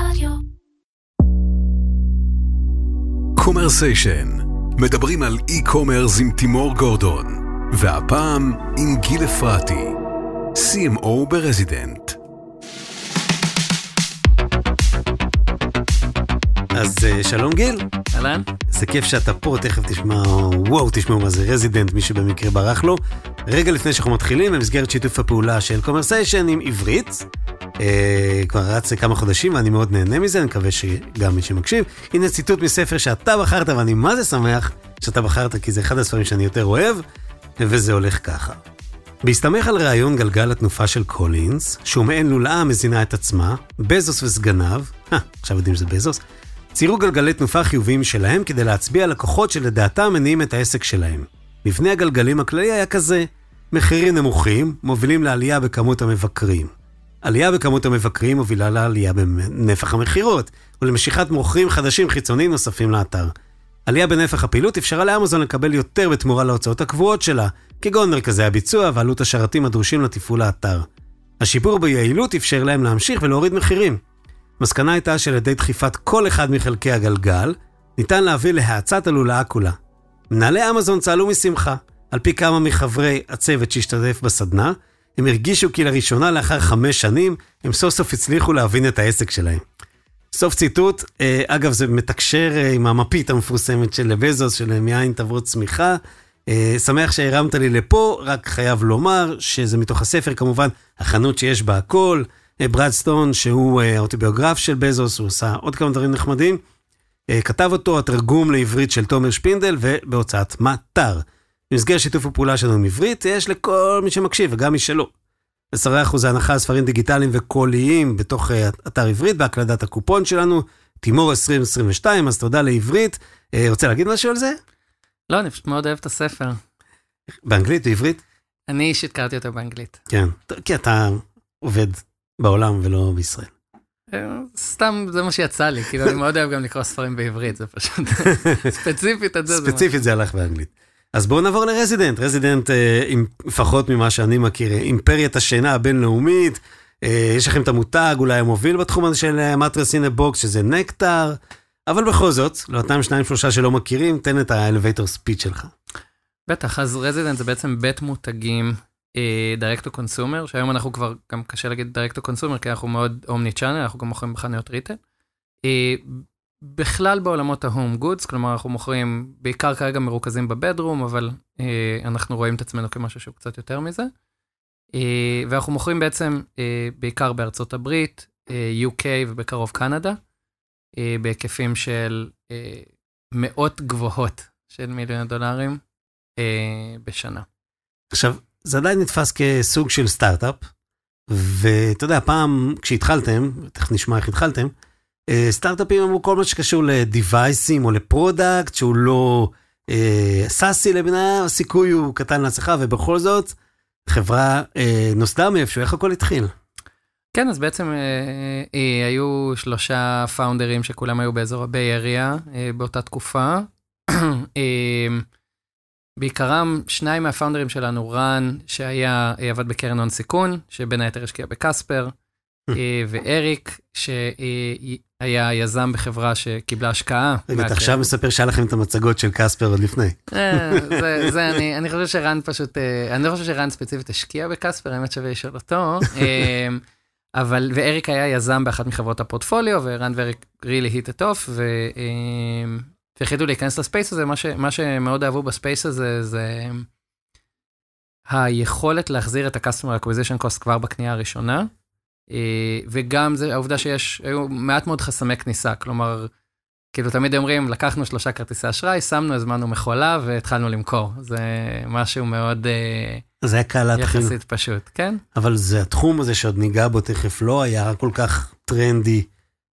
רדיו. קומרסיישן, מדברים על e-commerce עם תימור גורדון, והפעם עם גיל אפרתי, CMO ברזידנט. אז אה, שלום גיל, אהלן? זה כיף שאתה פה, תכף תשמע, וואו, תשמעו מה זה רזידנט, מי שבמקרה ברח לו. רגע לפני שאנחנו מתחילים, במסגרת שיתוף הפעולה של קומרסיישן עם עברית, כבר רץ כמה חודשים ואני מאוד נהנה מזה, אני מקווה שגם מי שמקשיב. הנה ציטוט מספר שאתה בחרת ואני מה זה שמח שאתה בחרת, כי זה אחד הספרים שאני יותר אוהב, וזה הולך ככה. בהסתמך על רעיון גלגל התנופה של קולינס, שהוא מעין לולאה המזינה את עצמה, בזוס וסגניו, אה, עכשיו יודעים שזה בזוס, ציירו גלגלי תנופה חיוביים שלהם כדי להצביע על לקוחות שלדעתם מניעים את העסק שלהם. מבנה הגלגלים הכללי היה כזה, מחירים נמוכים מובילים לעלייה בכמות המבקרים. עלייה בכמות המבקרים מובילה לעלייה בנפח המכירות, ולמשיכת מוכרים חדשים חיצוניים נוספים לאתר. עלייה בנפח הפעילות אפשרה לאמזון לקבל יותר בתמורה להוצאות הקבועות שלה, כגון מרכזי הביצוע ועלות השרתים הדרושים לתפעול האתר. השיפור ביעילות אפשר להם להמשיך ולהוריד מחירים. מסקנה הייתה שעל ידי דחיפת כל אחד מחלקי הגלגל, ניתן להביא להאצת הלולאה כולה. מנהלי אמזון צהלו משמחה. על פי כמה מחברי הצוות שהשתתף בסדנה, הם הרגישו כי לראשונה לאחר חמש שנים, הם סוף סוף הצליחו להבין את העסק שלהם. סוף ציטוט, אה, אגב זה מתקשר אה, עם המפית המפורסמת של בזוס, של מאין תבוא צמיחה. אה, שמח שהרמת לי לפה, רק חייב לומר שזה מתוך הספר כמובן, החנות שיש בה הכל. ברד סטון, שהוא האוטוביוגרף של בזוס, הוא עשה עוד כמה דברים נחמדים. כתב אותו התרגום לעברית של תומר שפינדל ובהוצאת מטר. במסגרת שיתוף הפעולה שלנו עם עברית, יש לכל מי שמקשיב וגם מי שלא. 10% הנחה על ספרים דיגיטליים וקוליים בתוך אה, אתר עברית בהקלדת הקופון שלנו, תימור 2022, אז תודה לעברית. אה, רוצה להגיד משהו על זה? לא, אני פשוט מאוד אוהב את הספר. באנגלית, בעברית? אני אישית קראתי אותו באנגלית. כן, כי אתה עובד בעולם ולא בישראל. אה, סתם זה מה שיצא לי, כאילו אני מאוד אוהב גם לקרוא ספרים בעברית, זה פשוט ספציפית את זה. זה ספציפית זה הלך באנגלית. אז בואו נעבור לרזידנט, רזידנט, אה, לפחות ממה שאני מכיר, אה, אימפריית השינה הבינלאומית, אה, יש לכם את המותג, אולי המוביל בתחום הזה של mattress in a box, שזה נקטר, אבל בכל זאת, לאותם שניים שלושה שלא מכירים, תן את ה elevator speech שלך. בטח, אז רזידנט זה בעצם בית מותגים direct to consumer, שהיום אנחנו כבר, גם קשה להגיד direct to consumer, כי אנחנו מאוד omni-channel, אנחנו גם מוכרים בחנויות retail. בכלל בעולמות ה home goods, כלומר אנחנו מוכרים, בעיקר כרגע מרוכזים ב bedroom, אבל אה, אנחנו רואים את עצמנו כמשהו שהוא קצת יותר מזה. אה, ואנחנו מוכרים בעצם אה, בעיקר בארצות הברית, אה, UK ובקרוב קנדה, אה, בהיקפים של אה, מאות גבוהות של מיליון דולרים אה, בשנה. עכשיו, זה עדיין נתפס כסוג של סטארט-אפ, ואתה יודע, פעם כשהתחלתם, תכף נשמע איך התחלתם, סטארט-אפים אמרו כל מה שקשור ל devices או ל product שהוא לא אה, SaaS-י לבינה, הסיכוי הוא קטן להצלחה ובכל זאת חברה אה, נוסדה מאיפשהו, איך הכל התחיל? כן, אז בעצם אה, אה, היו שלושה founder ים שכולם היו באזור ה Bay Area אה, באותה תקופה. אה, בעיקרם שניים מהפאונדרים שלנו, רן, שהיה, אה, עבד בקרן הון סיכון, שבין היתר השקיע בקספר, אה, ואריק, שהיה יזם בחברה שקיבלה השקעה. רגע, אתה עכשיו מספר שהיה לכם את המצגות של קספר עוד לפני. אה, זה אני, אני חושב שרן פשוט, אה, אני לא חושב שרן ספציפית השקיע בקספר, האמת שווה לשאול אותו. אבל, ואריק היה יזם באחת מחברות הפורטפוליו, ורן ואריק really hit it off, והחליטו להיכנס ל space הזה, מה, ש, מה שמאוד אהבו ב space הזה, זה היכולת להחזיר את ה-customer acquisition cost כבר בקנייה הראשונה. אה, וגם זה העובדה שיש, היו מעט מאוד חסמי כניסה, כלומר, כאילו תמיד אומרים, לקחנו שלושה כרטיסי אשראי, שמנו, הזמנו מכולה והתחלנו למכור. זה משהו מאוד אה, זה היה קל להתחיל. יחסית פשוט, כן? אבל זה התחום הזה שעוד ניגע בו תכף לא היה כל כך טרנדי,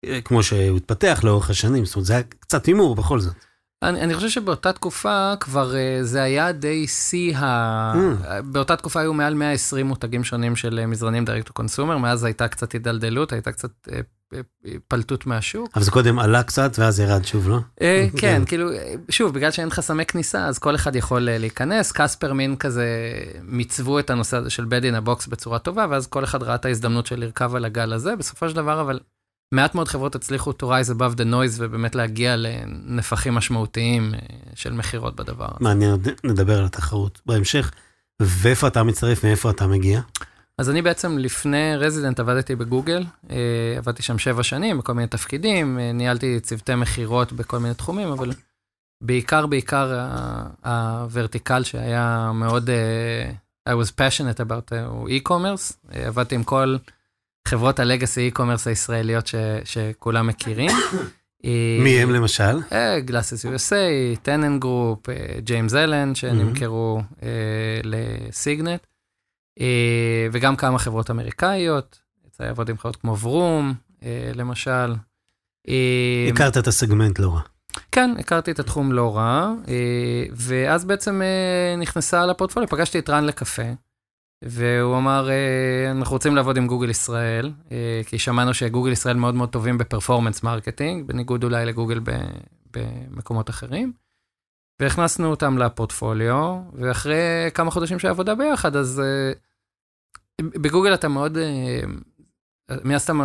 אה, כמו שהוא התפתח לאורך השנים, זאת אומרת, זה היה קצת הימור בכל זאת. אני, אני חושב שבאותה תקופה כבר uh, זה היה די שיא ה... Mm. באותה תקופה היו מעל 120 מותגים שונים של uh, מזרנים direct to consumer, מאז הייתה קצת הידלדלות, הייתה קצת uh, פליטות מהשוק. אבל זה קודם עלה קצת ואז ירד שוב, לא? Uh, כן, כאילו, שוב, בגלל שאין חסמי כניסה, אז כל אחד יכול להיכנס. קספר מין כזה, מיצבו את הנושא הזה של bed in a box בצורה טובה, ואז כל אחד ראה את ההזדמנות של לרכב על הגל הזה. בסופו של דבר, אבל מעט מאוד חברות הצליחו to rise above the noise ובאמת להגיע לנפחים משמעותיים אה, של מכירות בדבר. מעניין, נדבר על התחרות בהמשך. ואיפה אתה מצטרף, מאיפה אתה מגיע? אז אני בעצם לפני רזידנט עבדתי בגוגל, אה, עבדתי שם שבע שנים בכל מיני תפקידים, אה, ניהלתי צוותי מכירות בכל מיני תחומים, אבל בעיקר, בעיקר הוורטיקל שהיה מאוד, I was passionate about הוא e-commerce, עבדתי עם כל חברות ה legacy e-commerce הישראליות ש, שכולם מכירים. מי הם למשל? GlassesUSA, Tenengroup, ג'יימס אלן, שנמכרו לסיגנט, וגם כמה חברות אמריקאיות, יצא לעבוד עם חברות כמו Vroom, למשל. הכרת את הסגמנט לא רע. כן, הכרתי את התחום לא רע, ואז בעצם נכנסה לפורטפוליו, פגשתי את רן לקפה. והוא אמר, אה, אנחנו רוצים לעבוד עם גוגל ישראל, אה, כי שמענו שגוגל ישראל מאוד מאוד טובים ב performance marketing, בניגוד אולי לגוגל במקומות אחרים. והכנסנו אותם לפורטפוליו, ואחרי כמה חודשים של עבודה ביחד, אז אה, בגוגל אתה מאוד, מן הסתם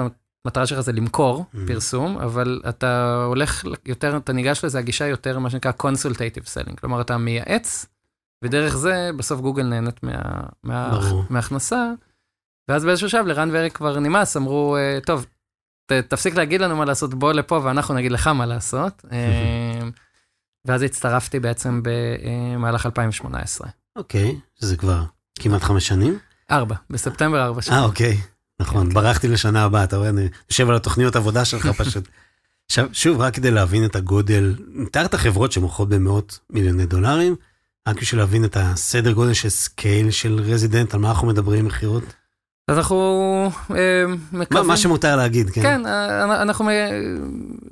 המטרה שלך זה למכור mm-hmm. פרסום, אבל אתה הולך יותר, אתה ניגש לזה, הגישה יותר מה שנקרא consultative selling, כלומר אתה מייעץ ודרך זה, בסוף גוגל נהנית מה, מה, מההכנסה. ואז באיזשהו שלב לרן ואריק כבר נמאס, אמרו, אה, טוב, ת, תפסיק להגיד לנו מה לעשות, בוא לפה ואנחנו נגיד לך מה לעשות. אה, ואז הצטרפתי בעצם במהלך 2018. אוקיי, שזה כבר כמעט חמש שנים? ארבע, בספטמבר ארבע שנים. אה, אוקיי, נכון, כן, ברחתי. לשנה הבאה, אתה רואה, אני יושב על התוכניות עבודה שלך פשוט. עכשיו, שוב, רק כדי להבין את הגודל, נתאר את החברות שמוכרות במאות מיליוני דולרים, רק בשביל להבין את הסדר גודל של scale של רזידנט, על מה אנחנו מדברים מכירות? אז אנחנו אה, מקווים... מה שמותר להגיד, כן. כן, אה, אנחנו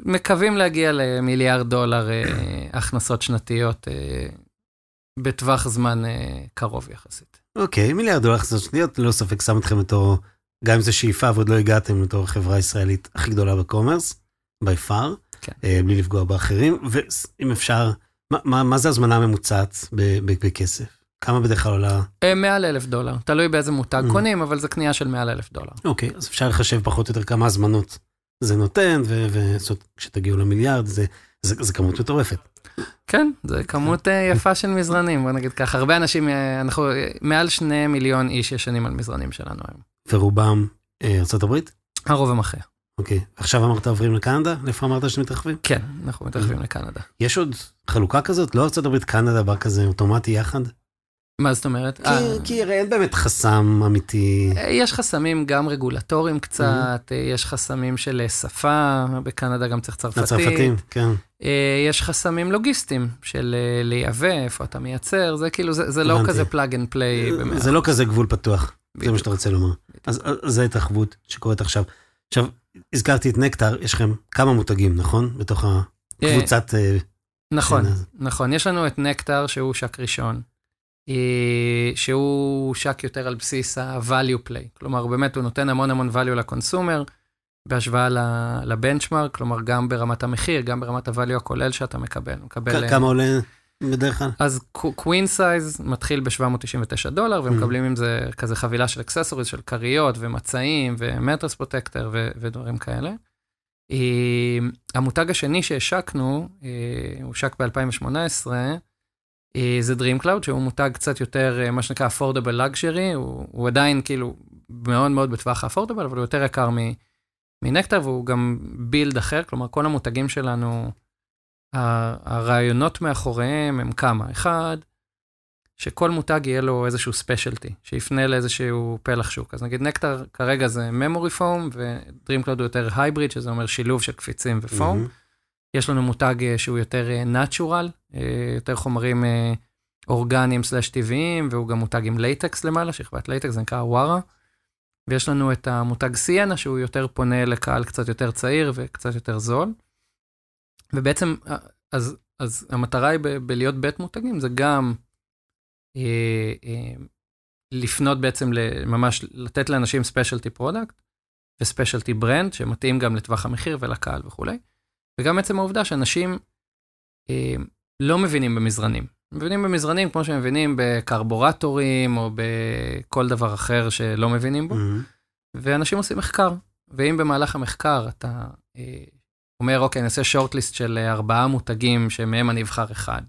מקווים להגיע למיליארד דולר אה, הכנסות שנתיות בטווח זמן קרוב יחסית. אוקיי, מיליארד דולר הכנסות שנתיות, ללא ספק שם אתכם בתור, גם אם זה שאיפה ועוד לא הגעתם לתור החברה הישראלית הכי גדולה ב commerce, by far, כן. בלי לפגוע באחרים, ואם אפשר... מה, מה, מה זה הזמנה הממוצעת בכסף? כמה בדרך כלל עולה? אה, מעל אלף דולר, תלוי באיזה מותג mm. קונים, אבל זה קנייה של מעל אלף דולר. אוקיי, אז אפשר לחשב פחות או יותר כמה הזמנות זה נותן, וכשתגיעו למיליארד זה, זה, זה כמות מטורפת. כן, זה כמות אה, יפה של מזרנים, בוא נגיד ככה. הרבה אנשים, אה, אנחנו, מעל שני מיליון איש ישנים על מזרנים שלנו היום. ורובם ארה"ב? הרוב המכריע. אוקיי, עכשיו אמרת עוברים לקנדה? איפה אמרת שאתם מתרחבים? כן, אנחנו מתרחבים לקנדה. יש עוד חלוקה כזאת? לא הברית, קנדה בא כזה אוטומטי יחד? מה זאת אומרת? כי, אה... כי הרי אין באמת חסם אמיתי. אה, יש חסמים גם רגולטוריים קצת, mm-hmm. יש חסמים של שפה, בקנדה גם צריך צרפתית. הצרפתים, כן. יש חסמים לוגיסטיים של לייבא, איפה אתה מייצר, זה כאילו, זה, זה לא כזה plug and play. זה לא כזה גבול פתוח, בדיוק. זה מה שאתה רוצה לומר. אז, אז זה התרחבות שקורית עכשיו. עכשיו, הזכרתי את נקטר, יש לכם כמה מותגים, נכון? בתוך הקבוצת... אה, נכון, נכון. יש לנו את נקטר, שהושק ראשון, אה, שהושק יותר על בסיס ה-value play. כלומר, באמת הוא נותן המון המון value ל consumer, בהשוואה ל benchmark, כלומר, גם ברמת המחיר, גם ברמת ה-value הכולל שאתה מקבל. מקבל כמה עולה? בדרך כלל? אז queen size מתחיל ב-799 דולר, ומקבלים mm. עם זה כזה חבילה של accessories, של כריות ומצעים ו mattress protector ודברים כאלה. אה, המותג השני שהשקנו, אה, הושק ב-2018, אה, זה Dream Cloud, שהוא מותג קצת יותר, מה שנקרא affordable luxury, הוא, הוא עדיין כאילו מאוד מאוד בטווח ה-affordable, אבל הוא יותר יקר מנקטר, והוא גם build אחר, כלומר כל המותגים שלנו, הרעיונות מאחוריהם הם כמה. אחד, שכל מותג יהיה לו איזשהו specialty, שיפנה לאיזשהו פלח שוק. אז נגיד נקטר כרגע זה memory foam, ו-Dreamcloud הוא יותר hybrid, שזה אומר שילוב של קפיצים ו foam. Mm-hmm. יש לנו מותג אה, שהוא יותר אה, natural, אה, יותר חומרים אורגניים סלאש טבעיים, והוא גם מותג עם latex למעלה, שכבת latex, זה נקרא Awara. ויש לנו את המותג Siena, שהוא יותר פונה לקהל קצת יותר צעיר וקצת יותר זול. ובעצם, אה, אז, אז המטרה היא ב- בלהיות בית מותגים, זה גם אה, אה, לפנות בעצם, ממש לתת לאנשים specialty product ו specialty brand, שמתאים גם לטווח המחיר ולקהל וכולי. וגם עצם העובדה שאנשים אה, לא מבינים במזרנים. מבינים במזרנים כמו שהם מבינים בקרבורטורים או בכל דבר אחר שלא מבינים בו, mm-hmm. ואנשים עושים מחקר ואם במהלך המחקר אתה אה, אומר, אוקיי, אני אעשה שורטליסט של אה, ארבעה מותגים שמהם אני אבחר אחד,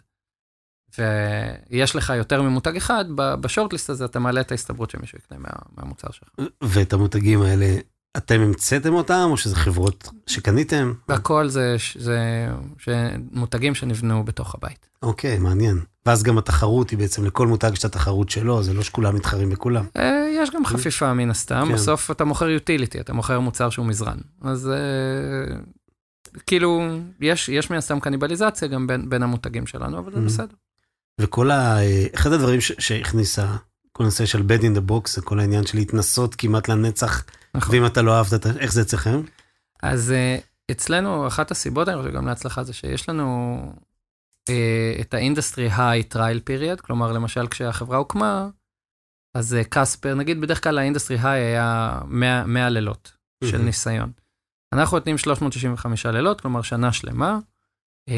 ויש לך יותר ממותג אחד, בשורטליסט הזה אתה מעלה את ההסתברות שמישהו יקנה מה, מהמוצר שלך. ואת המותגים האלה, אתם המצאתם אותם, או שזה חברות שקניתם? והכל זה, זה, זה מותגים שנבנו בתוך הבית. אוקיי, מעניין. ואז גם התחרות היא בעצם לכל מותג יש את התחרות שלו, זה לא שכולם מתחרים בכולם. אה, יש גם חפיפה מן הסתם, כן. בסוף אתה מוכר utility, אתה מוכר מוצר שהוא מזרן. אז אה, כאילו, יש, יש מן הסתם קניבליזציה גם בין, בין המותגים שלנו, אבל זה בסדר. וכל ה... אחד הדברים שהכניסה, כל הנושא של bed in the box, זה כל העניין של להתנסות כמעט לנצח, נכון. ואם אתה לא אהבת, איך זה אצלכם? אז אצלנו, אחת הסיבות, אני חושב גם להצלחה, זה שיש לנו אה, את ה industry-high trial period, כלומר, למשל, כשהחברה הוקמה, אז Casper, נגיד בדרך כלל ה industry high היה 100, 100 לילות של ניסיון. אנחנו נותנים 365 לילות, כלומר שנה שלמה, אה,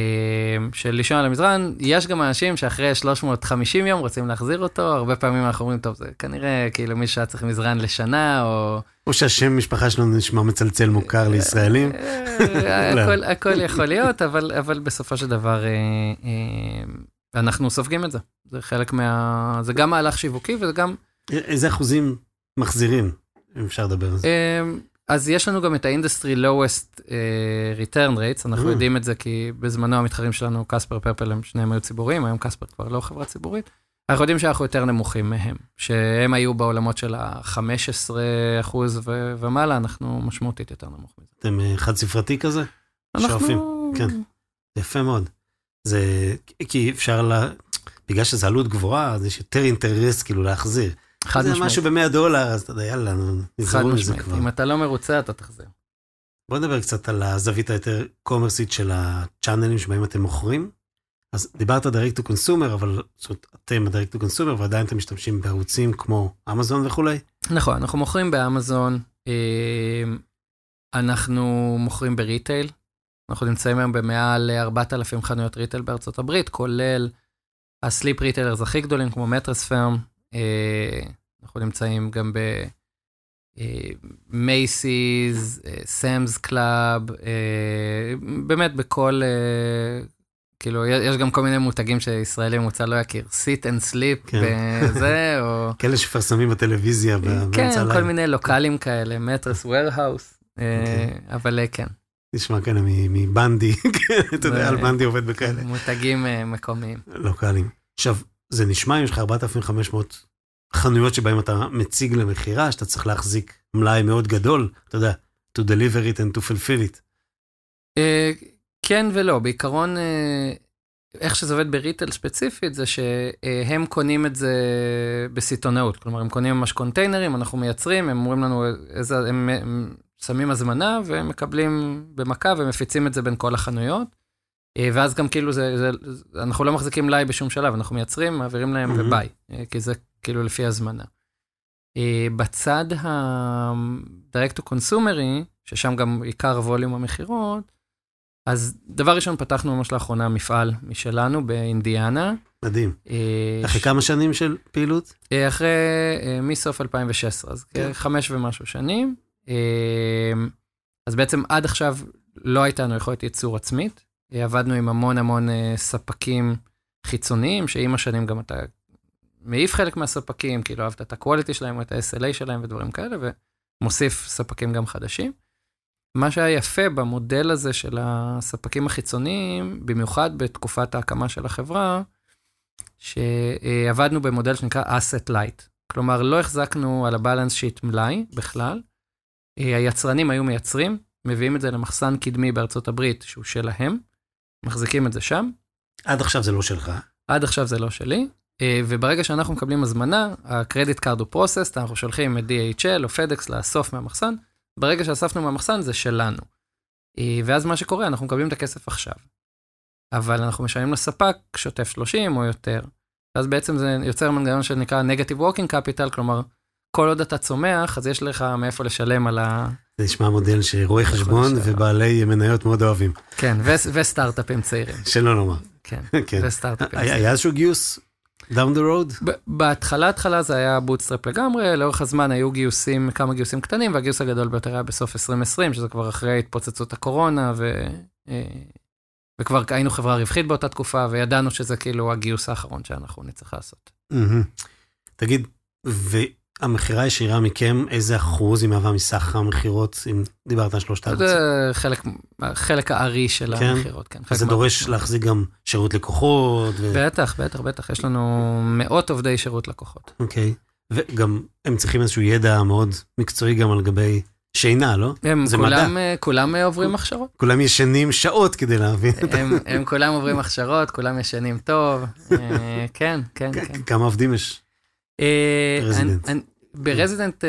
של לישון על המזרן, יש גם אנשים שאחרי 350 יום רוצים להחזיר אותו, הרבה פעמים אנחנו אומרים, טוב, זה כנראה כאילו מישהו היה צריך מזרן לשנה, או... או שהשם משפחה שלנו נשמע מצלצל מוכר לישראלים. אה, לא. הכל יכול להיות, אבל בסופו של דבר אה, אנחנו סופגים את זה. זה חלק מה... זה גם מהלך שיווקי וזה גם... איזה אחוזים מחזירים, אם אפשר לדבר על זה? אז יש לנו גם את ה industry lowest uh, return rates, אנחנו mm. יודעים את זה כי בזמנו המתחרים שלנו, Casper Purple, הם שניהם היו ציבוריים, היום Casper כבר לא חברה ציבורית. אנחנו יודעים שאנחנו יותר נמוכים מהם, שהם היו בעולמות של ה-15 אחוז ו- ומעלה, אנחנו משמעותית יותר נמוך מזה. אתם uh, חד ספרתי כזה? אנחנו... שואפים. כן, יפה מאוד. זה כי אפשר, לה... בגלל שזו עלות גבוהה, אז יש יותר אינטרס כאילו להחזיר. חד משמעית. זה משהו ב-100 דולר, אז אתה יודע, יאללה, נזהרו מזה כבר. אם אתה לא מרוצה, אתה תחזיר. בוא נדבר קצת על הזווית היותר קומרסית של הצ'אנלים שבהם אתם מוכרים. אז דיברת direct to consumer, אבל זאת אומרת, אתם ה-direct to consumer ועדיין אתם משתמשים בערוצים כמו אמזון וכולי? נכון, אנחנו מוכרים באמזון, אה, אנחנו מוכרים ב retail, אנחנו נמצאים היום במעל 4,000 חנויות retail בארצות הברית, כולל ה sleep retailers הכי גדולים כמו Mattress Firm, אנחנו נמצאים גם ב Macy's, Sam's Club, באמת בכל, אה, כאילו, יש גם כל מיני מותגים שישראלי ממוצע לא יכיר, Sit 'n Sleep, כן. וזה, או... כאלה שפרסמים בטלוויזיה באמצע הלילה. כן, כל מיני לוקאלים כאלה, מטרס ווירהאוס, אה, אוקיי. אבל כן. נשמע כאלה מבנדי, אתה יודע, על בנדי עובד בכאלה. מותגים מקומיים. לוקאליים. עכשיו, זה נשמע אם יש לך 4,500 חנויות שבהן אתה מציג למכירה, שאתה צריך להחזיק מלאי מאוד גדול, אתה יודע, to deliver it and to fulfill it. Uh, כן ולא, בעיקרון, uh, איך שזה עובד בריטל ספציפית, זה שהם קונים את זה בסיטונאות. כלומר, הם קונים ממש קונטיינרים, אנחנו מייצרים, הם אומרים לנו איזה, הם, הם שמים הזמנה והם מקבלים במכה ומפיצים את זה בין כל החנויות. אה, ואז גם כאילו זה, זה, אנחנו לא מחזיקים ליי בשום שלב, אנחנו מייצרים, מעבירים להם mm-hmm. וביי, אה, כי זה כאילו לפי הזמנה. אה, בצד ה-direct to consumer, ששם גם עיקר ווליום המכירות, אז דבר ראשון, פתחנו ממש לאחרונה מפעל משלנו באינדיאנה. מדהים. אחרי כמה שנים של פעילות? אחרי, מסוף 2016, אז כן. חמש ומשהו שנים. אז בעצם עד עכשיו לא הייתה לנו יכולת ייצור עצמית. עבדנו עם המון המון אה, ספקים חיצוניים, שעם השנים גם אתה מעיף חלק מהספקים, כאילו אהבת את ה-quality שלהם, את ה-SLA שלהם ודברים כאלה, ומוסיף ספקים גם חדשים. מה שהיה יפה במודל הזה של הספקים החיצוניים, במיוחד בתקופת ההקמה של החברה, שעבדנו במודל שנקרא asset light. כלומר, לא החזקנו על ה balance sheet מלאי בכלל. אה, היצרנים היו מייצרים, מביאים את זה למחסן קדמי בארצות הברית, שהוא שלהם, מחזיקים את זה שם. עד עכשיו זה לא שלך. עד עכשיו זה לא שלי. אה, וברגע שאנחנו מקבלים הזמנה, ה credit card הוא processed, אנחנו שולחים את DHL או FedEx לאסוף מהמחסן, ברגע שאספנו מהמחסן זה שלנו. אה, ואז מה שקורה, אנחנו מקבלים את הכסף עכשיו. אבל אנחנו משלמים לספק שוטף 30 או יותר. ואז בעצם זה יוצר מנגנון שנקרא Negative Working Capital, כלומר, כל עוד אתה צומח, אז יש לך מאיפה לשלם על ה... זה נשמע מודל שרואי חשבון ובעלי מניות מאוד אוהבים. כן, וסטארט-אפים צעירים. שלא לומר. כן, כן. וסטארט-אפים צעירים. היה איזשהו גיוס down the road? בהתחלה, התחלה זה היה bootstrap לגמרי, לאורך הזמן היו גיוסים, כמה גיוסים קטנים, והגיוס הגדול ביותר היה בסוף 2020, שזה כבר אחרי התפוצצות הקורונה, ו... אה, וכבר היינו חברה רווחית באותה תקופה, וידענו שזה כאילו הגיוס האחרון שאנחנו נצטרך לעשות. תגיד, והמכירה הישירה מכם, איזה אחוז היא מהווה מסך המכירות, אם דיברת על שלושת הארצים? זה חלק, חלק הארי של כן? המכירות, כן. אז זה דורש להחזיק גם שירות לקוחות? ו... בטח, בטח, בטח. יש לנו מאות עובדי שירות לקוחות. אוקיי. וגם הם צריכים איזשהו ידע מאוד מקצועי גם על גבי שינה, לא? הם זה כולם, מדע. אה, כולם אה, עוברים הכשרות. כולם ישנים שעות כדי להבין. הם, הם כולם עוברים הכשרות, כולם ישנים טוב. אה, כן, כן, כן. כמה עובדים יש? ברזידנט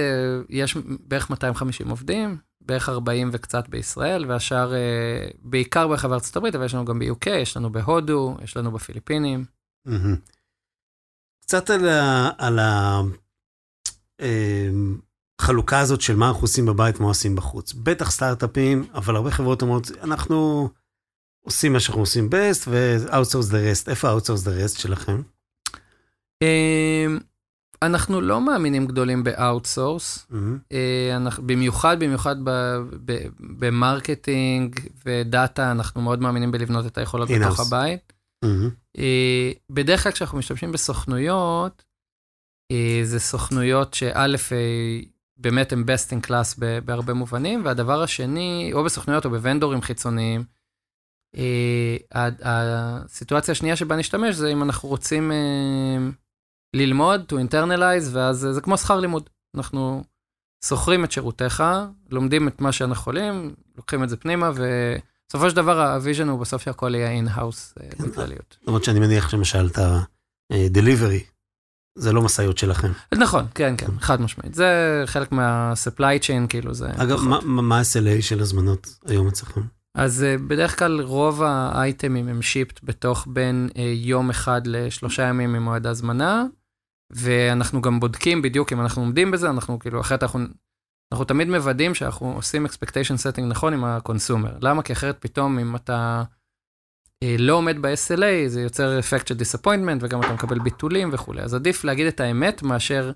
יש בערך 250 עובדים, בערך 40 וקצת בישראל, והשאר בעיקר ברחבי ארצות הברית, אבל יש לנו גם ב-UK, יש לנו בהודו, יש לנו בפיליפינים. קצת על ה... החלוקה הזאת של מה אנחנו עושים בבית, מה עושים בחוץ. בטח סטארט-אפים, אבל הרבה חברות אומרות, אנחנו עושים מה שאנחנו עושים best ו-outsource the rest. איפה ה-outsource the rest שלכם? אנחנו לא מאמינים גדולים ב-outsource, אה, במיוחד, במיוחד ב marketing ודאטה, אנחנו מאוד מאמינים בלבנות את היכולות בתוך הבית. אה, בדרך כלל כשאנחנו משתמשים בסוכנויות, אה, זה סוכנויות שא', באמת הם best in class בהרבה מובנים, והדבר השני, או בסוכנויות או בוונדורים חיצוניים, הסיטואציה השנייה שבה נשתמש זה אם אנחנו רוצים ללמוד, to internalize, ואז זה כמו שכר לימוד. אנחנו שוכרים את שירותיך, לומדים את מה שאנחנו יכולים, לוקחים את זה פנימה, ובסופו של דבר ה vision הוא בסוף שהכל יהיה in-house אה, כן, בכלליות. למרות שאני מניח למשל את ה-delivery זה לא משאיות שלכם. נכון, כן, כן, חד משמעית. זה חלק מה-supply chain, כאילו זה... אגב, מה, מה ה-SLA של הזמנות היום אצלכם? אז uh, בדרך כלל רוב האייטמים הם shipped בתוך בין uh, יום אחד לשלושה ימים ממועד ההזמנה, ואנחנו גם בודקים בדיוק אם אנחנו עומדים בזה, אנחנו כאילו, אחרת אנחנו, אנחנו תמיד מוודאים שאנחנו עושים expectation setting נכון עם ה consumer. למה? כי אחרת פתאום אם אתה... אה, לא עומד ב-SLA, זה יוצר אפקט של disappointment, וגם אתה מקבל ביטולים וכולי. אז עדיף להגיד את האמת מאשר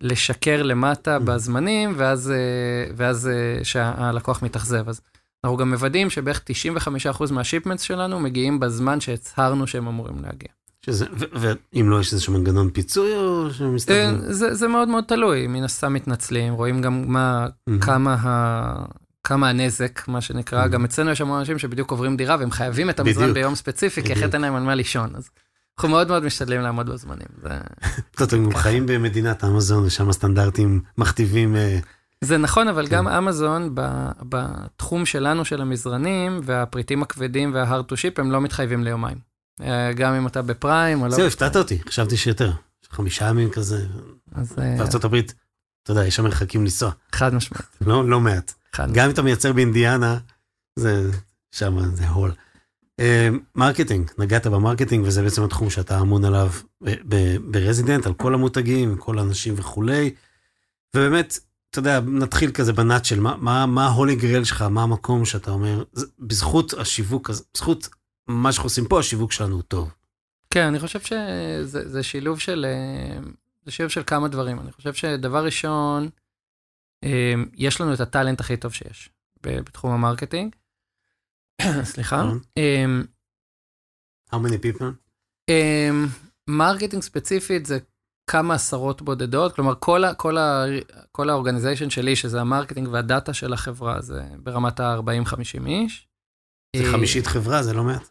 לשקר למטה mm. בזמנים, ואז, אה, ואז אה, שהלקוח מתאכזב. אז אנחנו גם מוודאים שבערך 95% מה shipments שלנו מגיעים בזמן שהצהרנו שהם אמורים להגיע. שזה, ואם לא, יש איזשהו מנגנון פיצוי או שהם מסתכלים? זה, זה מאוד מאוד תלוי, מן הסתם מתנצלים, רואים גם מה, mm-hmm. כמה ה... כמה הנזק, מה שנקרא, mm-hmm. גם אצלנו יש המון אנשים שבדיוק עוברים דירה והם חייבים את המזרן ביום ספציפי, כי אחרת אין להם על מה לישון. אז אנחנו מאוד מאוד משתדלים לעמוד בזמנים. טוב, הם חיים במדינת אמזון, ושם הסטנדרטים מכתיבים... זה נכון, אבל גם כן. אמזון, בתחום שלנו של המזרנים, והפריטים הכבדים וה-hard to ship, הם לא מתחייבים ליומיים. אה, גם אם אתה בפריים או לא. זהו, הפתעת אותי, חשבתי שיותר. חמישה ימים כזה. אה, בארצות הברית, אתה יודע, יש שם מרחקים לנסוע. חד משמעית. לא, לא מעט. גם אם אתה מייצר באינדיאנה, זה שם, זה haul. אה, marketing, נגעת ב marketing, וזה בעצם התחום שאתה אמון עליו ב Resident, על כל המותגים, כל האנשים וכולי. ובאמת, אתה יודע, נתחיל כזה בנאט של מה, מה, מה ה holy grail שלך, מה המקום שאתה אומר, בזכות השיווק, בזכות מה שאנחנו עושים פה, השיווק שלנו הוא טוב. כן, אני חושב שזה שילוב של, אה, זה שילוב של כמה דברים. אני חושב שדבר ראשון, אמ, יש לנו את ה talent הכי טוב שיש בתחום ה marketing. סליחה. אמ, How many people? marketing ספציפית זה כמה עשרות בודדות, כלומר כל, כל, כל ה organization שלי, שזה ה marketing והדאטה של החברה, זה ברמת ה-40-50 איש. זה אה, חמישית חברה, זה לא מעט.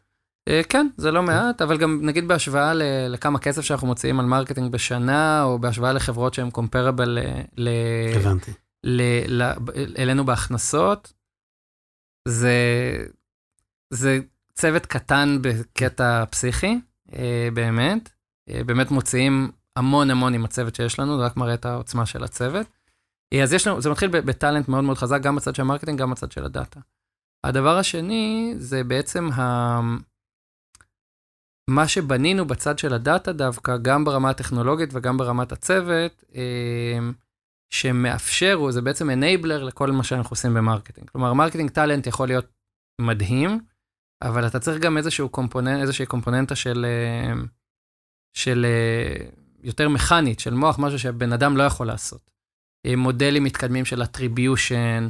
אה, כן, זה לא מעט, אבל גם נגיד בהשוואה לכמה כסף שאנחנו מוציאים על marketing בשנה, או בהשוואה לחברות שהן comparable ל... הבנתי. ל, ל, אלינו בהכנסות, זה, זה צוות קטן בקטע פסיכי, אה, באמת. אה, באמת מוציאים המון המון עם הצוות שיש לנו, זה רק מראה את העוצמה של הצוות. אה, אז יש לנו, זה מתחיל ב talent מאוד מאוד חזק, גם בצד של ה marketing, גם בצד של ה data. הדבר השני זה בעצם ה... מה שבנינו בצד של ה data דווקא, גם ברמה הטכנולוגית וגם ברמת הצוות, שמאפשר, זה בעצם enabler לכל מה שאנחנו עושים ב marketing. כלומר, marketing talent יכול להיות מדהים, אבל אתה צריך גם איזשהו component, איזושהי קומפוננטה של, אה, של אה, יותר מכנית, של מוח, משהו שבן אדם לא יכול לעשות. אה, מודלים מתקדמים של attribution,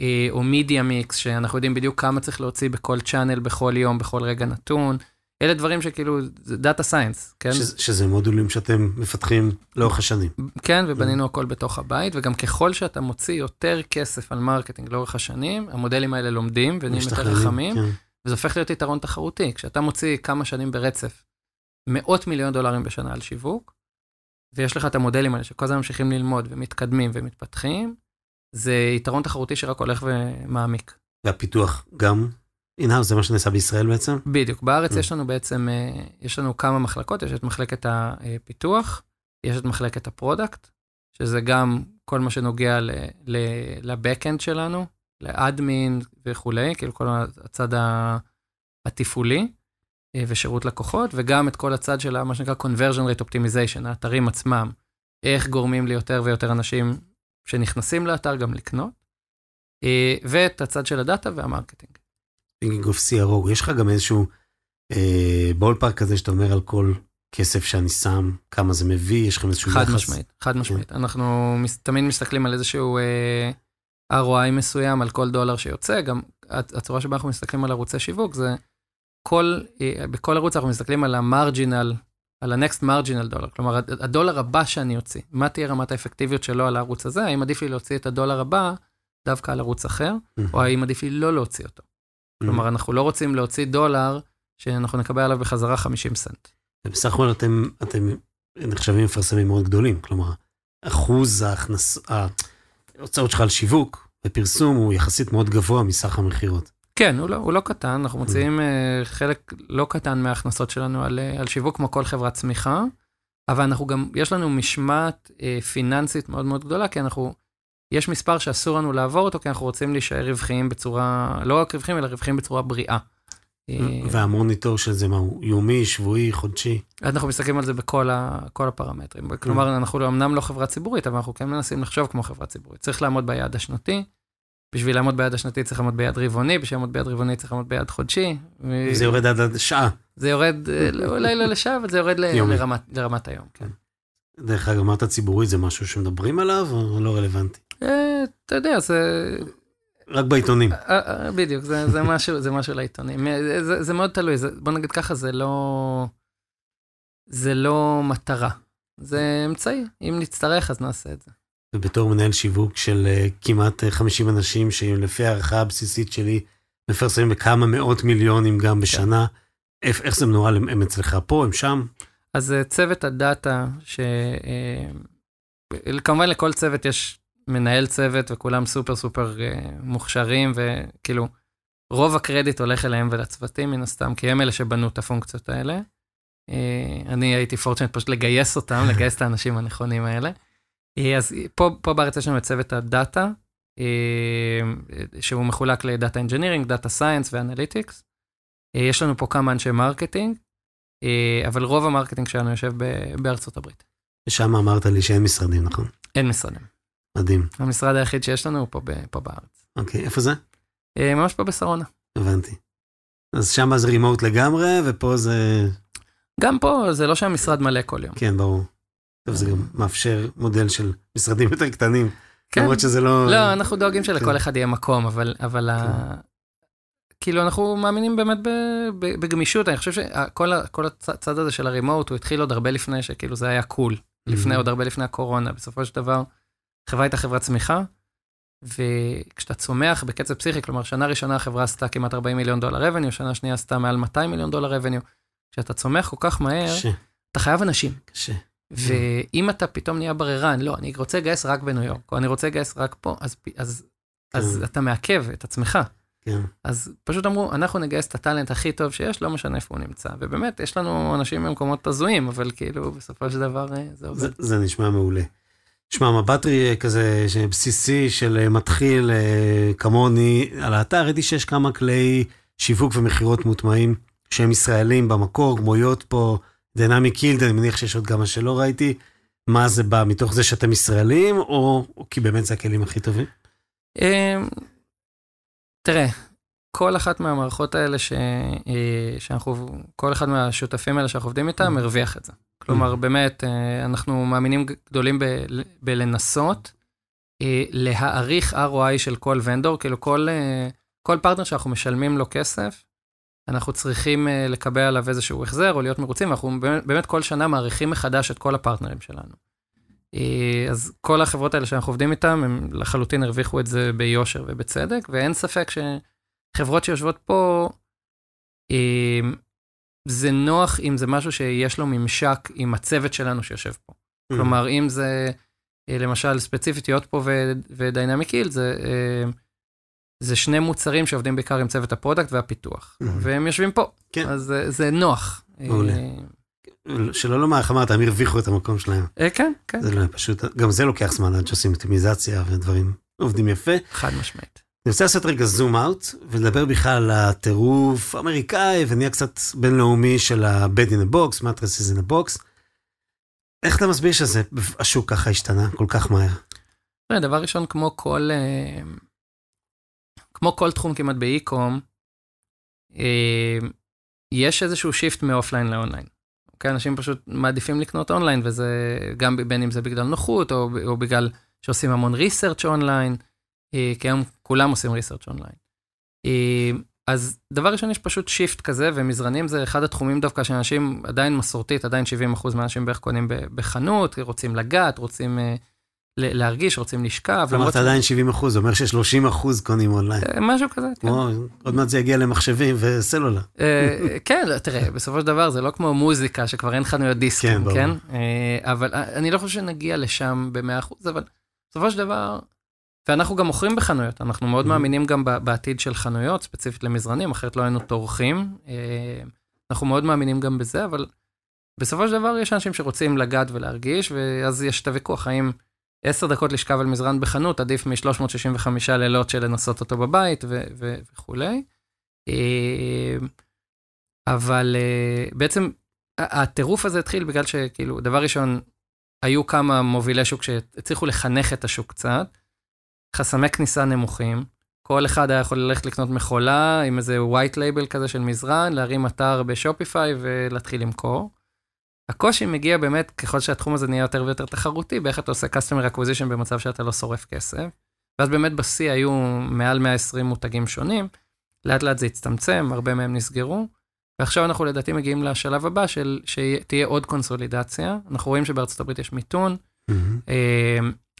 אה, או media mix, שאנחנו יודעים בדיוק כמה צריך להוציא בכל channel, בכל יום, בכל רגע נתון. אלה דברים שכאילו, זה data science, כן? שזה, שזה מודלים שאתם מפתחים לאורך השנים. כן, ובנינו הכל בתוך הבית, וגם ככל שאתה מוציא יותר כסף על marketing לאורך השנים, המודלים האלה לומדים ונהיים יותר חכמים, כן. וזה הופך להיות יתרון תחרותי. כשאתה מוציא כמה שנים ברצף מאות מיליון דולרים בשנה על שיווק, ויש לך את המודלים האלה שכל הזמן ממשיכים ללמוד ומתקדמים ומתפתחים, זה יתרון תחרותי שרק הולך ומעמיק. והפיתוח גם in-house, זה מה שנעשה בישראל בעצם? בדיוק, בארץ Mm. יש לנו בעצם, אה, יש לנו כמה מחלקות, יש את מחלקת הפיתוח, יש את מחלקת ה product, שזה גם כל מה שנוגע ל back-end שלנו, ל admin וכולי, כאילו כל הצד התפעולי ושירות לקוחות, וגם את כל הצד של מה שנקרא conversion rate optimization, האתרים עצמם, איך גורמים ליותר ויותר אנשים שנכנסים לאתר גם לקנות, אה, ואת הצד של ה data וה marketing. Thinking of CRO, יש לך גם איזשהו אה, ballpark כזה שאתה אומר על כל כסף שאני שם, כמה זה מביא, יש לכם איזשהו חד יחס? משמעית, חד משמעית. אנחנו מס- תמיד מסתכלים על איזשהו אה, ROI מסוים על כל דולר שיוצא, גם הצ- הצורה שבה אנחנו מסתכלים על ערוצי שיווק זה אה, בכל ערוץ אנחנו מסתכלים על המרג'ינל, על ה-next marginal דולר, כלומר הד- הדולר הבא שאני אוציא, מה תהיה רמת האפקטיביות שלו על הערוץ הזה, האם עדיף לי להוציא את הדולר הבא דווקא על ערוץ אחר, מהמם. או האם עדיף לי לא להוציא אותו. כלומר, אנחנו לא רוצים להוציא דולר שאנחנו נקבל עליו בחזרה 50 סנט. ובסך הכל אתם, אתם נחשבים מפרסמים מאוד גדולים, כלומר, אחוז ההכנס... ההוצאות שלך על שיווק ופרסום הוא יחסית מאוד גבוה מסך המכירות. כן, הוא לא, הוא לא קטן, אנחנו מוציאים uh, חלק לא קטן מההכנסות שלנו על, uh, על שיווק כמו כל חברת צמיחה, אבל אנחנו גם, יש לנו משמעת uh, פיננסית מאוד מאוד גדולה, כי אנחנו, יש מספר שאסור לנו לעבור אותו, כי אנחנו רוצים להישאר רווחיים בצורה, לא רק רווחיים, אלא רווחיים בצורה בריאה. אה, והמוניטור של זה, מה הוא? יומי, שבועי, חודשי? אנחנו מסתכלים על זה בכל ה, כל הפרמטרים. כלומר, אנחנו אמנם לא חברה ציבורית, אבל אנחנו כן מנסים לחשוב כמו חברה ציבורית. צריך לעמוד ביעד השנתי. בשביל לעמוד ביעד השנתי צריך לעמוד ביעד רבעוני, בשביל לעמוד ביעד רבעוני צריך לעמוד ביעד חודשי. ו- זה יורד עד השעה. זה יורד, אה, לא- אולי לא לשעה, אבל זה יורד ל-. לרמת, לרמת היום, כן. דרך אגב, אמרת ציבורית זה משהו שמדברים עליו או לא רלוונטי? אה, אתה יודע, זה... רק בעיתונים. אה, בדיוק, זה, זה, משהו, זה משהו לעיתונים. זה, זה מאוד תלוי, זה, בוא נגיד ככה, זה לא... זה לא מטרה. זה אמצעי, אם נצטרך אז נעשה את זה. ובתור מנהל שיווק של אה, כמעט אה, 50 אנשים, שלפי הערכה הבסיסית שלי, מפרסמים בכמה מאות מיליונים גם בשנה, איך, איך זה מנוהל? הם, הם אצלך פה, הם שם? אז אה, צוות הדאטה, ש... אה, כמובן לכל צוות יש מנהל צוות וכולם סופר סופר אה, מוכשרים, וכאילו, רוב הקרדיט הולך אליהם ולצוותים מן הסתם, כי הם אלה שבנו את הפונקציות האלה. אה, אני הייתי fortunate פשוט לגייס אותם, לגייס את האנשים הנכונים האלה. אה, אז פה, פה בארץ יש לנו את צוות ה data, אה, שהוא מחולק ל data engineering, data science ו analytics. אה, יש לנו פה כמה אנשי marketing, אבל רוב ה marketing שלנו יושב בארצות הברית. ושם אמרת לי שאין משרדים, נכון? אין משרדים. מדהים. המשרד היחיד שיש לנו הוא פה, פה בארץ. אוקיי, איפה זה? ממש פה בשרונה. הבנתי. אז שם זה רימוט לגמרי, ופה זה... גם פה זה לא שהמשרד מלא כל יום. כן, ברור. טוב, זה גם מאפשר מודל של משרדים יותר קטנים, כן. למרות שזה לא... לא, אנחנו דואגים שלכל כן. אחד יהיה מקום, אבל, אבל ה... כאילו אנחנו מאמינים באמת ב, ב, בגמישות, אני חושב שכל הצד הזה של הרימוט, הוא התחיל עוד הרבה לפני שכאילו זה היה קול, לפני, Mhm. עוד הרבה לפני הקורונה, בסופו של דבר, חברה הייתה חברת צמיחה, וכשאתה צומח בקצב פסיכי, כלומר, שנה ראשונה החברה עשתה כמעט 40 מיליון דולר revenue, שנה שנייה עשתה מעל 200 מיליון דולר revenue, כשאתה צומח כל כך מהר, קשה, אתה חייב אנשים. קשה. ואם אתה פתאום נהיה בררן, לא, אני רוצה לגייס רק בניו יורק, או אני רוצה לגייס רק פה, אז, אז, אז כן. אתה מעכב את עצמך. כן. אז פשוט אמרו, אנחנו נגייס את הטאלנט הכי טוב שיש, לא משנה איפה הוא נמצא. ובאמת, יש לנו אנשים במקומות הזויים, אבל כאילו, בסופו של דבר אה, זה עובד. זה, זה נשמע מעולה. שמע, מבט כזה בסיסי של אה, מתחיל אה, כמוני, על האתר ראיתי שיש כמה כלי שיווק ומכירות מוטמעים שהם ישראלים במקור, כמו יוט פה, דינמי קילד, אני מניח שיש עוד כמה שלא ראיתי. מה זה בא, מתוך זה שאתם ישראלים, או, או כי באמת זה הכלים הכי טובים? אמ, תראה, כל אחת מהמערכות האלה ש, אה, שאנחנו, כל אחד מהשותפים האלה שאנחנו עובדים איתם, הרוויח את זה. כלומר, באמת, אה, אנחנו מאמינים גדולים ב- בלנסות אה, להעריך ROI של כל ונדור, כאילו כל, כל פרטנר שאנחנו משלמים לו כסף, אנחנו צריכים לקבל עליו איזשהו החזר או להיות מרוצים, ואנחנו באמת, כל שנה מעריכים מחדש את כל הפרטנרים שלנו. אז כל החברות האלה שאנחנו עובדים איתן, הם לחלוטין הרוויחו את זה ביושר ובצדק, ואין ספק שחברות שיושבות פה, זה נוח אם זה משהו שיש לו ממשק עם הצוות שלנו שיושב פה. Mm-hmm. כלומר, אם זה, אה, למשל, ספציפית להיות פה ו Dynamic Yield, זה, אה, זה שני מוצרים שעובדים בעיקר עם צוות ה product והפיתוח. והם יושבים פה, כן. אז זה, זה נוח. מעולה. אה, שלא לומר, איך אמרת, הם הרוויחו את המקום שלהם. כן, כן. זה לא פשוט, גם זה לוקח זמן עד שעושים אופטימיזציה ודברים עובדים יפה. חד משמעית. אני רוצה לעשות רגע zoom out ולדבר בכלל על הטירוף האמריקאי ונהיה קצת בינלאומי של ה-bed in a box, mattresses in a box. איך אתה מסביר שזה, השוק ככה השתנה כל כך מהר? דבר ראשון, כמו כל, אה, כמו כל תחום כמעט ב e-com, אה, יש איזשהו shift מ offline ל online. אוקיי, אנשים פשוט מעדיפים לקנות אונליין, וזה גם בין אם זה בגלל נוחות, או, או בגלל שעושים המון research online. אה, כי היום כולם עושים research online. אה, אז דבר ראשון, יש פשוט shift כזה, ומזרנים זה אחד התחומים דווקא שאנשים עדיין מסורתית, עדיין 70% מהאנשים בערך קונים בחנות, רוצים לגעת, רוצים להרגיש, רוצים לשכב. אמרת עדיין 70%, זה אומר ש-30% קונים אונליין. משהו כזה, כן. עוד מעט זה יגיע למחשבים וסלולר. כן, תראה, בסופו של דבר זה לא כמו מוזיקה, שכבר אין חנויות דיסקים, כן? כן? אבל אני לא חושב שנגיע לשם ב-100%, אבל בסופו של דבר, ואנחנו גם מוכרים בחנויות, אנחנו מאוד mm-hmm. מאמינים גם בעתיד של חנויות, ספציפית למזרנים, אחרת לא היינו טורחים. אה, אנחנו מאוד מאמינים גם בזה, אבל בסופו של דבר יש אנשים שרוצים לגעת ולהרגיש, ואז יש את הוויכוח, האם 10 דקות לשכב על מזרן בחנות עדיף מ-365 לילות של לנסות אותו בבית ו- ו- וכולי. אה, אבל אה, בעצם הטירוף הזה התחיל בגלל שכאילו, דבר ראשון, היו כמה מובילי שוק שהצליחו לחנך את השוק קצת. חסמי כניסה נמוכים. כל אחד היה יכול ללכת לקנות מכולה עם איזה white label כזה של מזרן, להרים אתר בשופיפיי ולהתחיל למכור. הקושי מגיע באמת ככל שהתחום הזה נהיה יותר ויותר תחרותי, באיך אתה עושה customer acquisition במצב שאתה לא שורף כסף. ואז באמת בשיא היו מעל 120 מותגים שונים, לאט לאט זה הצטמצם, הרבה מהם נסגרו, ועכשיו אנחנו לדעתי מגיעים לשלב הבא של שתהיה עוד קונסולידציה. אנחנו רואים שבארצות הברית יש מיתון. Mm-hmm.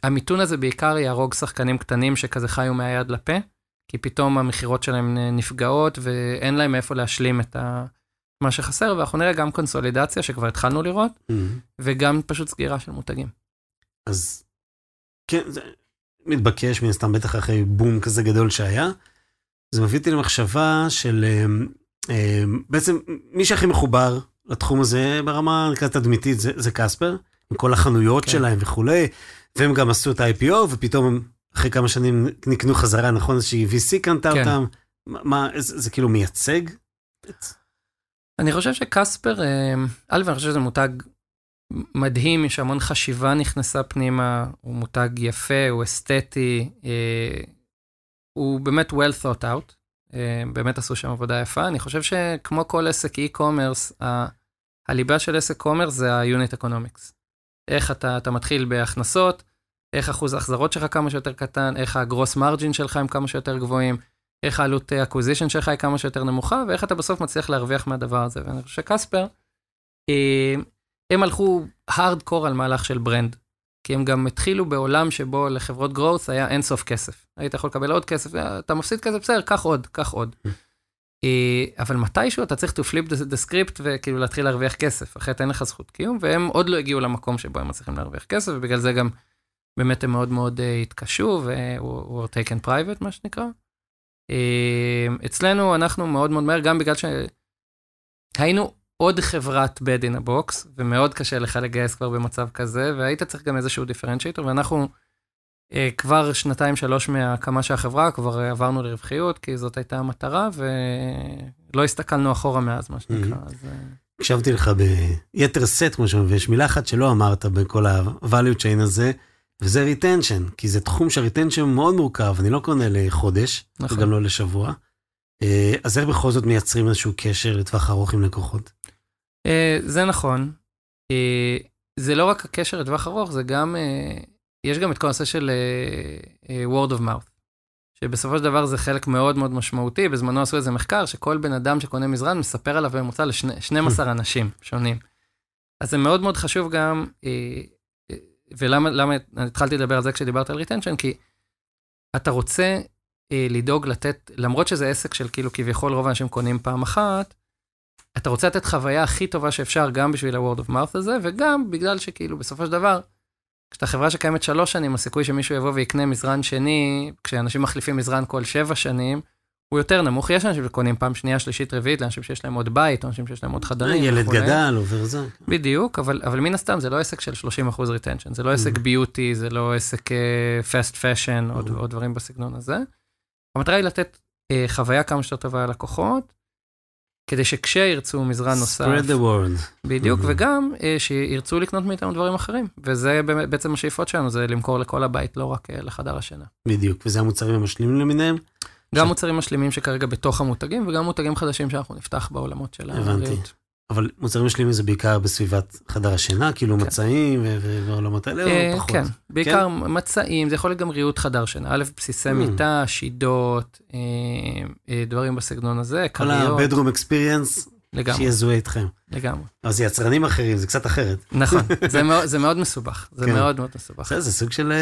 המיתון הזה בעיקר יהרוג שחקנים קטנים שכזה חיו מהיד לפה, כי פתאום המכירות שלהם נפגעות ואין להם מאיפה להשלים את ה... מה שחסר, ואנחנו נראה גם קונסולידציה שכבר התחלנו לראות, mm-hmm. וגם פשוט סגירה של מותגים. אז כן, זה מתבקש מן הסתם, בטח אחרי בום כזה גדול שהיה. זה מביא אותי למחשבה של אמ, אמ, בעצם מי שהכי מחובר לתחום הזה ברמה נקרא תדמיתית זה, זה קספר, עם כל החנויות כן. שלהם וכולי. והם גם עשו את ה-IPO, ופתאום אחרי כמה שנים נקנו חזרה, נכון? איזושהי VC קנתה כן. אותם. מה, זה, זה כאילו מייצג? אני חושב שקספר, אה, א', אני חושב שזה מותג מדהים, יש המון חשיבה נכנסה פנימה, הוא מותג יפה, הוא אסתטי, אה, הוא באמת well thought out, אה, באמת עשו שם עבודה יפה. אני חושב שכמו כל עסק e-commerce, הליבה של עסק commerce זה ה-unit economics. איך אתה, אתה מתחיל בהכנסות, איך אחוז ההחזרות שלך כמה שיותר קטן, איך ה gross margin שלך הם כמה שיותר גבוהים, איך העלות acquisition שלך היא כמה שיותר נמוכה, ואיך אתה בסוף מצליח להרוויח מהדבר הזה. ואני חושב שקספר, אה, הם הלכו הארד קור על מהלך של brand. כי הם גם התחילו בעולם שבו לחברות growth היה אינסוף כסף. היית יכול לקבל עוד כסף, אתה מפסיד כסף, בסדר, קח עוד, קח עוד. Mm. אה, אבל מתישהו אתה צריך to flip the script וכאילו להתחיל להרוויח כסף, אחרת אין לך זכות קיום, והם עוד לא הגיעו למקום שבו הם מצליחים להרוויח כסף, ובגלל זה גם באמת הם מאוד מאוד התקשו, ו- were taken private מה שנקרא. Uh, אצלנו אנחנו מאוד מאוד מהר, גם בגלל שהיינו עוד חברת bed in a box, ומאוד קשה לך לגייס כבר במצב כזה, והיית צריך גם איזשהו דיפרנציאטור, ואנחנו אה, כבר שנתיים, שלוש מהקמה של החברה, כבר עברנו לרווחיות, כי זאת הייתה המטרה, ולא הסתכלנו אחורה מאז, מה שנקרא. אז... אה, הקשבתי לך ביתר קשב, כמו שאומרים, ויש מילה אחת שלא אמרת בכל ה-value chain הזה, וזה retention, כי זה תחום שה retention מאוד מורכב, אני לא קונה לחודש, נכון. וגם לא לשבוע. אז איך בכל זאת מייצרים איזשהו קשר לטווח ארוך עם לקוחות? זה נכון. אה, זה לא רק הקשר לטווח ארוך, זה גם, אה, יש גם את כל הנושא של אה, אה, word of mouth, שבסופו של דבר זה חלק מאוד מאוד משמעותי, בזמנו עשו איזה מחקר שכל בן אדם שקונה מזרן מספר עליו בממוצע ל-12 אנשים שונים. אז זה מאוד מאוד חשוב גם, אה, אה, ולמה למה התחלתי לדבר על זה כשדיברת על retention? כי אתה רוצה אה, לדאוג לתת, למרות שזה עסק של כאילו כביכול רוב האנשים קונים פעם אחת, אתה רוצה לתת חוויה הכי טובה שאפשר גם בשביל ה-word of mouth הזה, וגם בגלל שכאילו בסופו של דבר, כשאתה חברה שקיימת שלוש שנים, הסיכוי שמישהו יבוא ויקנה מזרן שני, כשאנשים מחליפים מזרן כל שבע שנים, הוא יותר נמוך. יש אנשים שקונים פעם שנייה, שלישית, רביעית, לאנשים שיש להם עוד בית, אנשים שיש להם עוד חדרים. ילד וכולי. גדל, עובר זה. בדיוק, אבל, אבל מן הסתם זה לא עסק של 30% retention, זה לא עסק beauty, mm. זה לא עסק fast uh, fashion, או, או דברים בסגנון הזה. המטרה היא לתת uh, חוויה כמה שיותר טובה ללקוחות, כדי שכשירצו מזרן נוסף, spread the word. בדיוק, mm-hmm. וגם uh, שירצו לקנות מאיתנו דברים אחרים. וזה בעצם השאיפות שלנו, זה למכור לכל הבית, לא רק uh, לחדר השינה. בדיוק, וזה המוצרים המשלימים למיניהם? גם ש... מוצרים משלימים שכרגע בתוך המותגים, וגם מותגים חדשים שאנחנו נפתח בעולמות של הבריאות. הבנתי. אבל מוצרים משלימים זה בעיקר בסביבת חדר השינה, כאילו כן. מצעים ועולמות האלה, או פחות? כן, בעיקר כן? מצעים, זה יכול להיות גם ריהוט חדר שינה. א', בסיסי mm. מיטה, שידות, אה, אה, דברים בסגנון הזה, כריות. כל ה-bedroom experience, לגמרי. שיזוהה איתכם. לגמרי. אז זה יצרנים אחרים, זה קצת אחרת. נכון, זה, מאוד, זה מאוד מסובך, זה כן. מאוד מאוד מסובך. זה, זה סוג של,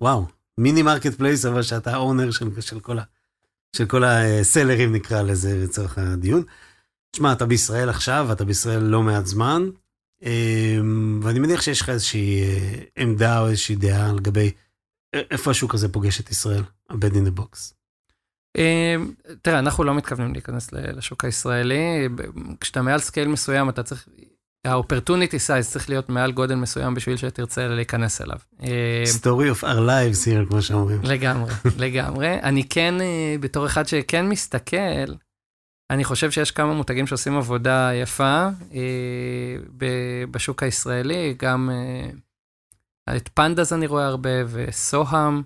וואו, מיני marketplace, אבל שאתה owner של, של כל ה... של כל ה seller ים נקרא לזה לצורך הדיון. תשמע, אתה בישראל עכשיו, אתה בישראל לא מעט זמן, אמ, ואני מניח שיש לך איזושהי אה, עמדה או איזושהי דעה לגבי איפה השוק הזה פוגש את ישראל, ה-bed in the box. תראה, אנחנו לא מתכוונים להיכנס לשוק הישראלי. כשאתה מעל scale מסוים, אתה צריך, ה-opportunity size צריך להיות מעל גודל מסוים בשביל שתרצה להיכנס אליו. אמ, story of our lives here, כמו שאומרים. לגמרי, לגמרי. אני כן, אה, בתור אחד שכן מסתכל, אני חושב שיש כמה מותגים שעושים עבודה יפה אה, בשוק הישראלי, גם אה, את פנדז אני רואה הרבה, וסוהם,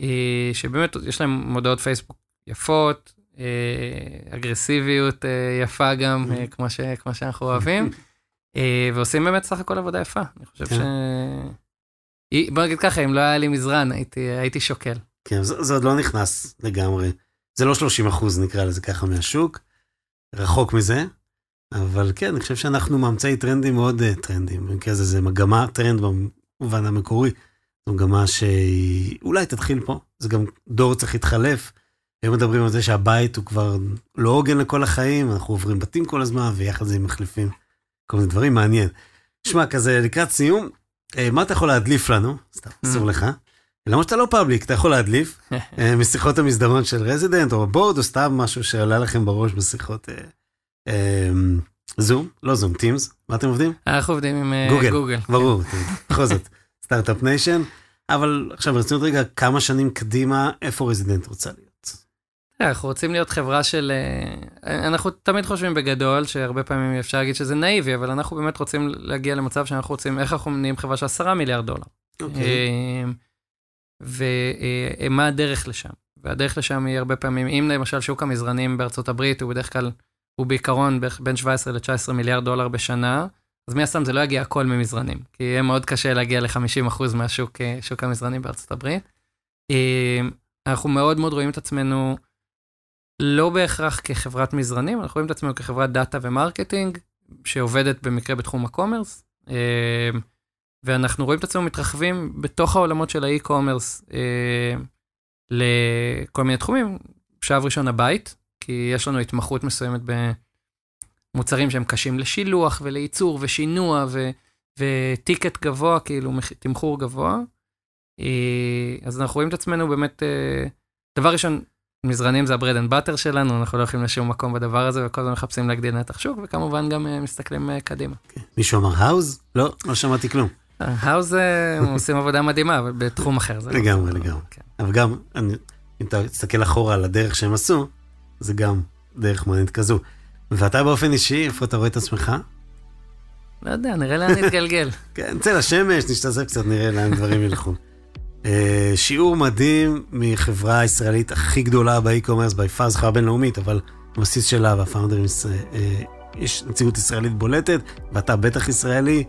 אה, שבאמת יש להם מודעות פייסבוק יפות, אה, אגרסיביות אה, יפה גם, אה, כמו, ש, כמו שאנחנו אוהבים, אה, ועושים באמת סך הכל עבודה יפה. אני חושב כן. ש... בוא נגיד ככה, אם לא היה לי מזרן, הייתי, הייתי שוקל. כן, זה, זה עוד לא נכנס לגמרי. זה לא 30 אחוז נקרא לזה ככה מהשוק, רחוק מזה, אבל כן, אני חושב שאנחנו מאמצי טרנדים מאוד uh, טרנדים, במקרה הזה זה מגמה, טרנד במובן המקורי, זו מגמה שהיא אולי תתחיל פה, זה גם דור צריך להתחלף. היום מדברים על זה שהבית הוא כבר לא עוגן לכל החיים, אנחנו עוברים בתים כל הזמן, ויחד זה מחליפים כל מיני דברים, מעניין. תשמע, כזה לקראת סיום, אה, מה אתה יכול להדליף לנו? סתם, אסור לך. למרות שאתה לא public, אתה יכול להדליף אה, משיחות המסדרון של רזידנט או board או סתם משהו שעולה לכם בראש בשיחות אה, זום, לא זום, Teams, מה אתם עובדים? אנחנו עובדים עם גוגל. ברור, בכל זאת, Start-Up Nation, אבל עכשיו ברצינות רגע, כמה שנים קדימה, איפה רזידנט רוצה להיות? אנחנו רוצים להיות חברה של, אנחנו תמיד חושבים בגדול, שהרבה פעמים אפשר להגיד שזה נאיבי, אבל אנחנו באמת רוצים להגיע למצב שאנחנו רוצים, איך אנחנו נהיים חברה של עשרה מיליארד דולר. אוקיי. ומה הדרך לשם. והדרך לשם היא הרבה פעמים, אם למשל שוק המזרנים בארצות הברית הוא בדרך כלל, הוא בעיקרון בין 17 ל-19 מיליארד דולר בשנה, אז מן הסתם זה לא יגיע הכל ממזרנים, כי יהיה מאוד קשה להגיע ל-50% מהשוק שוק המזרנים בארצות הברית. אה, אנחנו מאוד מאוד רואים את עצמנו לא בהכרח כחברת מזרנים, אנחנו רואים את עצמנו כחברת data ו marketing, שעובדת במקרה בתחום ה commerce. אה, ואנחנו רואים את עצמנו מתרחבים בתוך העולמות של ה e-commerce אה, לכל מיני תחומים. שלב ראשון הבית, כי יש לנו התמחות מסוימת במוצרים שהם קשים לשילוח ולייצור ושינוע ו, ו ticket גבוה, כאילו תמחור גבוה. אה, אז אנחנו רואים את עצמנו באמת, דבר ראשון, מזרנים זה ה bread and butter שלנו, אנחנו לא הולכים לשום מקום בדבר הזה, וכל הזמן מחפשים להגדיל נתח שוק, וכמובן גם אה, מסתכלים אה, קדימה. Okay. מישהו אמר האוז? לא, לא שמעתי כלום. האוז עושים עבודה מדהימה, אבל בתחום אחר. לא לגמרי, לגמרי. כן. אבל גם, אם אתה תסתכל אחורה על הדרך שהם עשו, זה גם דרך מעניינת כזו. ואתה באופן אישי, איפה אתה רואה את עצמך? לא יודע, נראה לאן נתגלגל. כן, נצא לשמש, נשתזף קצת, נראה לאן דברים ילכו. אה, שיעור מדהים מחברה הישראלית הכי גדולה באי-קומרס, בי פאר זכרה בינלאומית, אבל הבסיס שלה והפאונדרים יש נציגות ישראלית בולטת, ואתה בטח ישראלי.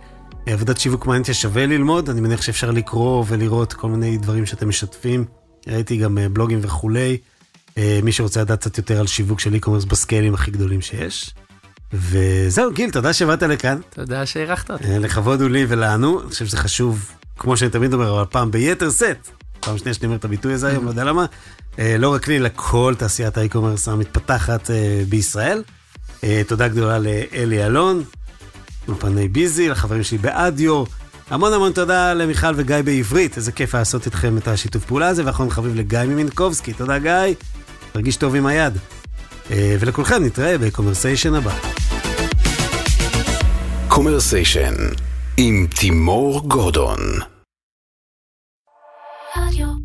עבודת שיווק מעניינת ששווה ללמוד, אני מניח שאפשר לקרוא ולראות כל מיני דברים שאתם משתפים. ראיתי גם בלוגים וכולי. מי שרוצה לדעת קצת יותר על שיווק של e-commerce בסקיילים הכי גדולים שיש. וזהו, גיל, תודה שבאת לכאן. תודה שאירחת אותי. לכבוד הוא לי ולנו, אני חושב שזה חשוב, כמו שאני תמיד אומר, אבל פעם ביתר סט. פעם שנייה שאני אומר את הביטוי הזה היום, לא יודע למה. לא רק לי, לכל תעשיית ה e-commerce המתפתחת בישראל. תודה גדולה לאלי אלון, אולפני ביזי, לחברים שלי באדיו. המון המון תודה למיכל וגיא בעברית, איזה כיף לעשות איתכם את השיתוף פעולה הזה, ואחרון חביב לגיא ממינקובסקי, תודה גיא, תרגיש טוב עם היד. ולכולכם נתראה בקומרסיישן הבא. קומרסיישן עם תימור גורדון 阿牛。